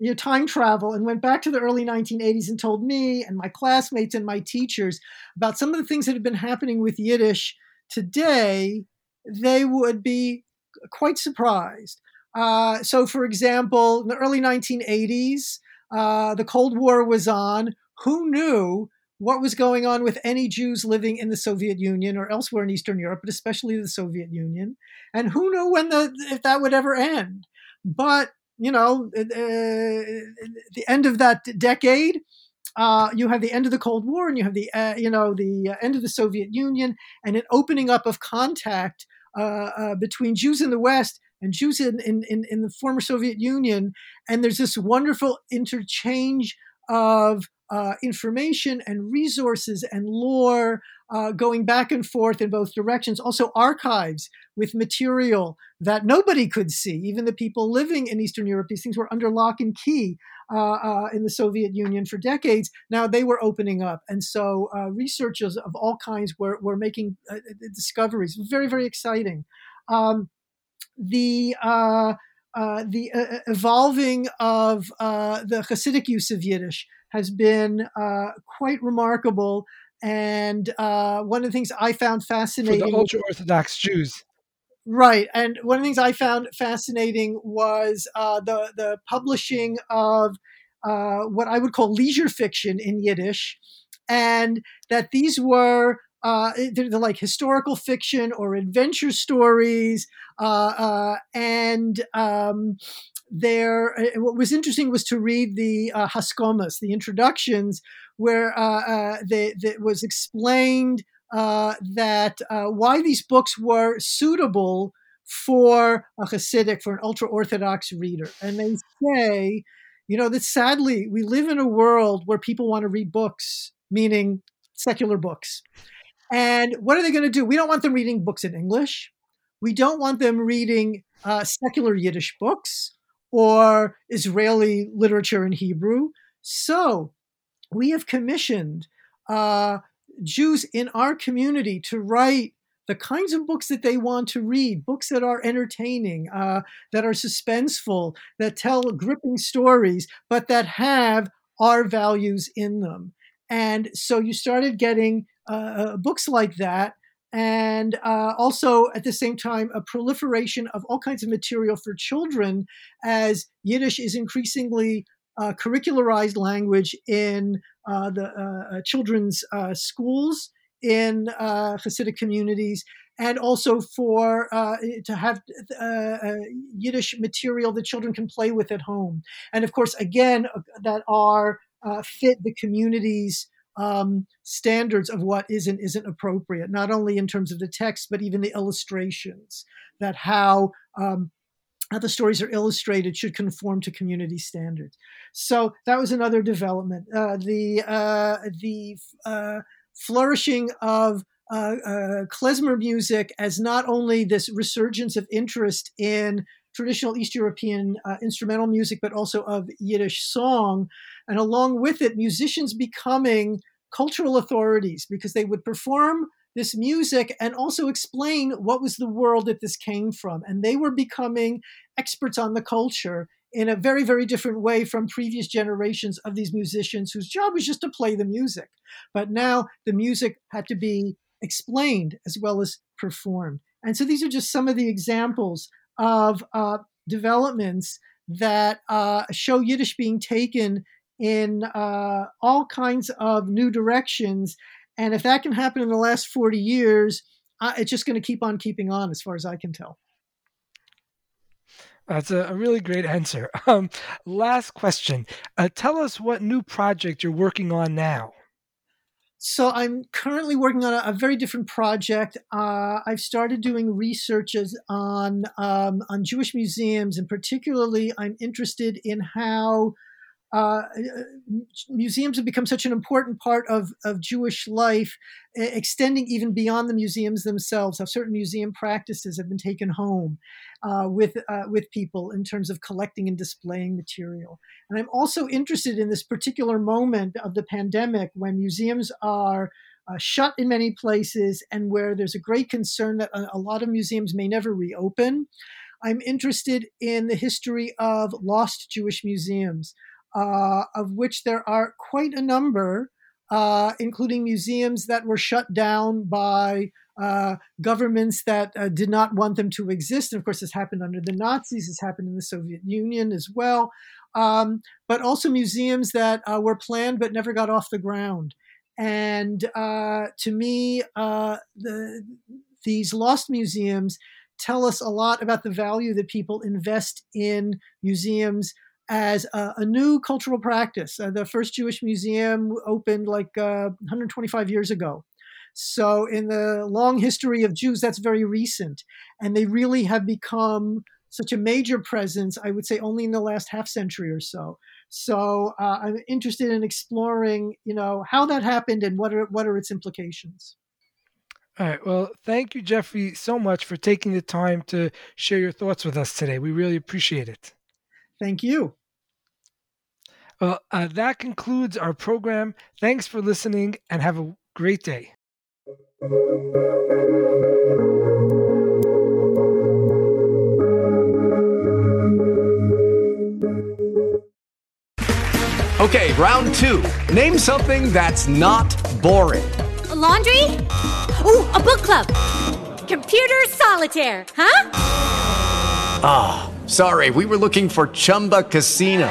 your time travel and went back to the early 1980s and told me and my classmates and my teachers about some of the things that have been happening with Yiddish today, they would be quite surprised. Uh, so, for example, in the early 1980s, uh, the Cold War was on. Who knew what was going on with any Jews living in the Soviet Union or elsewhere in Eastern Europe, but especially the Soviet Union? And who knew when the if that would ever end? But you know, uh, the end of that decade, uh, you have the end of the Cold War, and you have the uh, you know the end of the Soviet Union, and an opening up of contact uh, uh, between Jews in the West and Jews in, in, in, the former Soviet Union. And there's this wonderful interchange of uh, information and resources and lore uh, going back and forth in both directions. Also, archives with material that nobody could see, even the people living in Eastern Europe. These things were under lock and key uh, uh in the Soviet Union for decades. Now they were opening up. And so uh, researchers of all kinds were, were making uh, discoveries. Very, very exciting. Um, the uh, uh, the uh, evolving of uh, the Hasidic use of Yiddish has been uh, quite remarkable. And uh, one of the things I found fascinating for the ultra Orthodox Jews. Right, and one of the things I found fascinating was the the publishing of what I would call leisure fiction in Yiddish, and that these were uh, they're, they're, like historical fiction or adventure stories. Uh, uh, and um, there, uh, what was interesting was to read the uh, Haskomas, the introductions, where uh, uh that was explained that why these books were suitable for a Hasidic, for an ultra Orthodox reader. And they say, you know, that sadly, we live in a world where people want to read books, meaning secular books. And what are they going to do? We don't want them reading books in English. We don't want them reading uh, secular Yiddish books or Israeli literature in Hebrew. So we have commissioned uh, Jews in our community to write the kinds of books that they want to read, books that are entertaining, uh, that are suspenseful, that tell gripping stories, but that have our values in them. And so you started getting uh, uh, books like that. And uh, also at the same time, a proliferation of all kinds of material for children as Yiddish is increasingly uh, curricularized language in uh, the uh, children's schools in Hasidic communities, and also for to have Yiddish material that children can play with at home, and of course, again, that are fit the communities um, standards of what is and isn't appropriate, not only in terms of the text, but even the illustrations, that how um, how the stories are illustrated should conform to community standards. So that was another development. Uh, the uh, the uh, flourishing of uh, uh, klezmer music as not only this resurgence of interest in traditional East European uh, instrumental music, but also of Yiddish song, and along with it, musicians becoming cultural authorities because they would perform this music and also explain what was the world that this came from. And they were becoming experts on the culture in a very, very different way from previous generations of these musicians whose job was just to play the music. But now the music had to be explained as well as performed. And so these are just some of the examples of uh, developments that uh, show Yiddish being taken in uh, all kinds of new directions. And if that can happen in the last 40 years, uh, it's just going to keep on keeping on, as far as I can tell. That's a, a really great answer. Um, last question. Uh, tell us what new project you're working on now. So I'm currently working on a, a very different project. Uh, I've started doing researches on um, on Jewish museums, and particularly, I'm interested in how uh, museums have become such an important part of, of Jewish life, extending even beyond the museums themselves. How certain museum practices have been taken home uh, with uh, with people in terms of collecting and displaying material. And I'm also interested in this particular moment of the pandemic when museums are uh, shut in many places and where there's a great concern that a, a lot of museums may never reopen. I'm interested in the history of lost Jewish museums uh, of which there are quite a number, uh, including museums that were shut down by uh, governments that uh, did not want them to exist. And of course, this happened under the Nazis, this happened in the Soviet Union as well. Um, but also museums that uh, were planned but never got off the ground. And uh, to me, the, these lost museums tell us a lot about the value that people invest in museums as a, a new cultural practice. Uh, the first Jewish museum opened like uh, 125 years ago. So, in the long history of Jews, that's very recent. And they really have become such a major presence, I would say, only in the last half century or so. So, uh, I'm interested in exploring, you know, how that happened and what are, what are its implications. All right. Well, thank you, Jeffrey, so much for taking the time to share your thoughts with us today. We really appreciate it. Thank you. Well, uh, that concludes our program. Thanks for listening and have a great day. Okay, round two. Name something that's not boring. A laundry? Ooh, a book club. Computer solitaire, huh? Ah, oh, sorry, we were looking for Chumba Casino.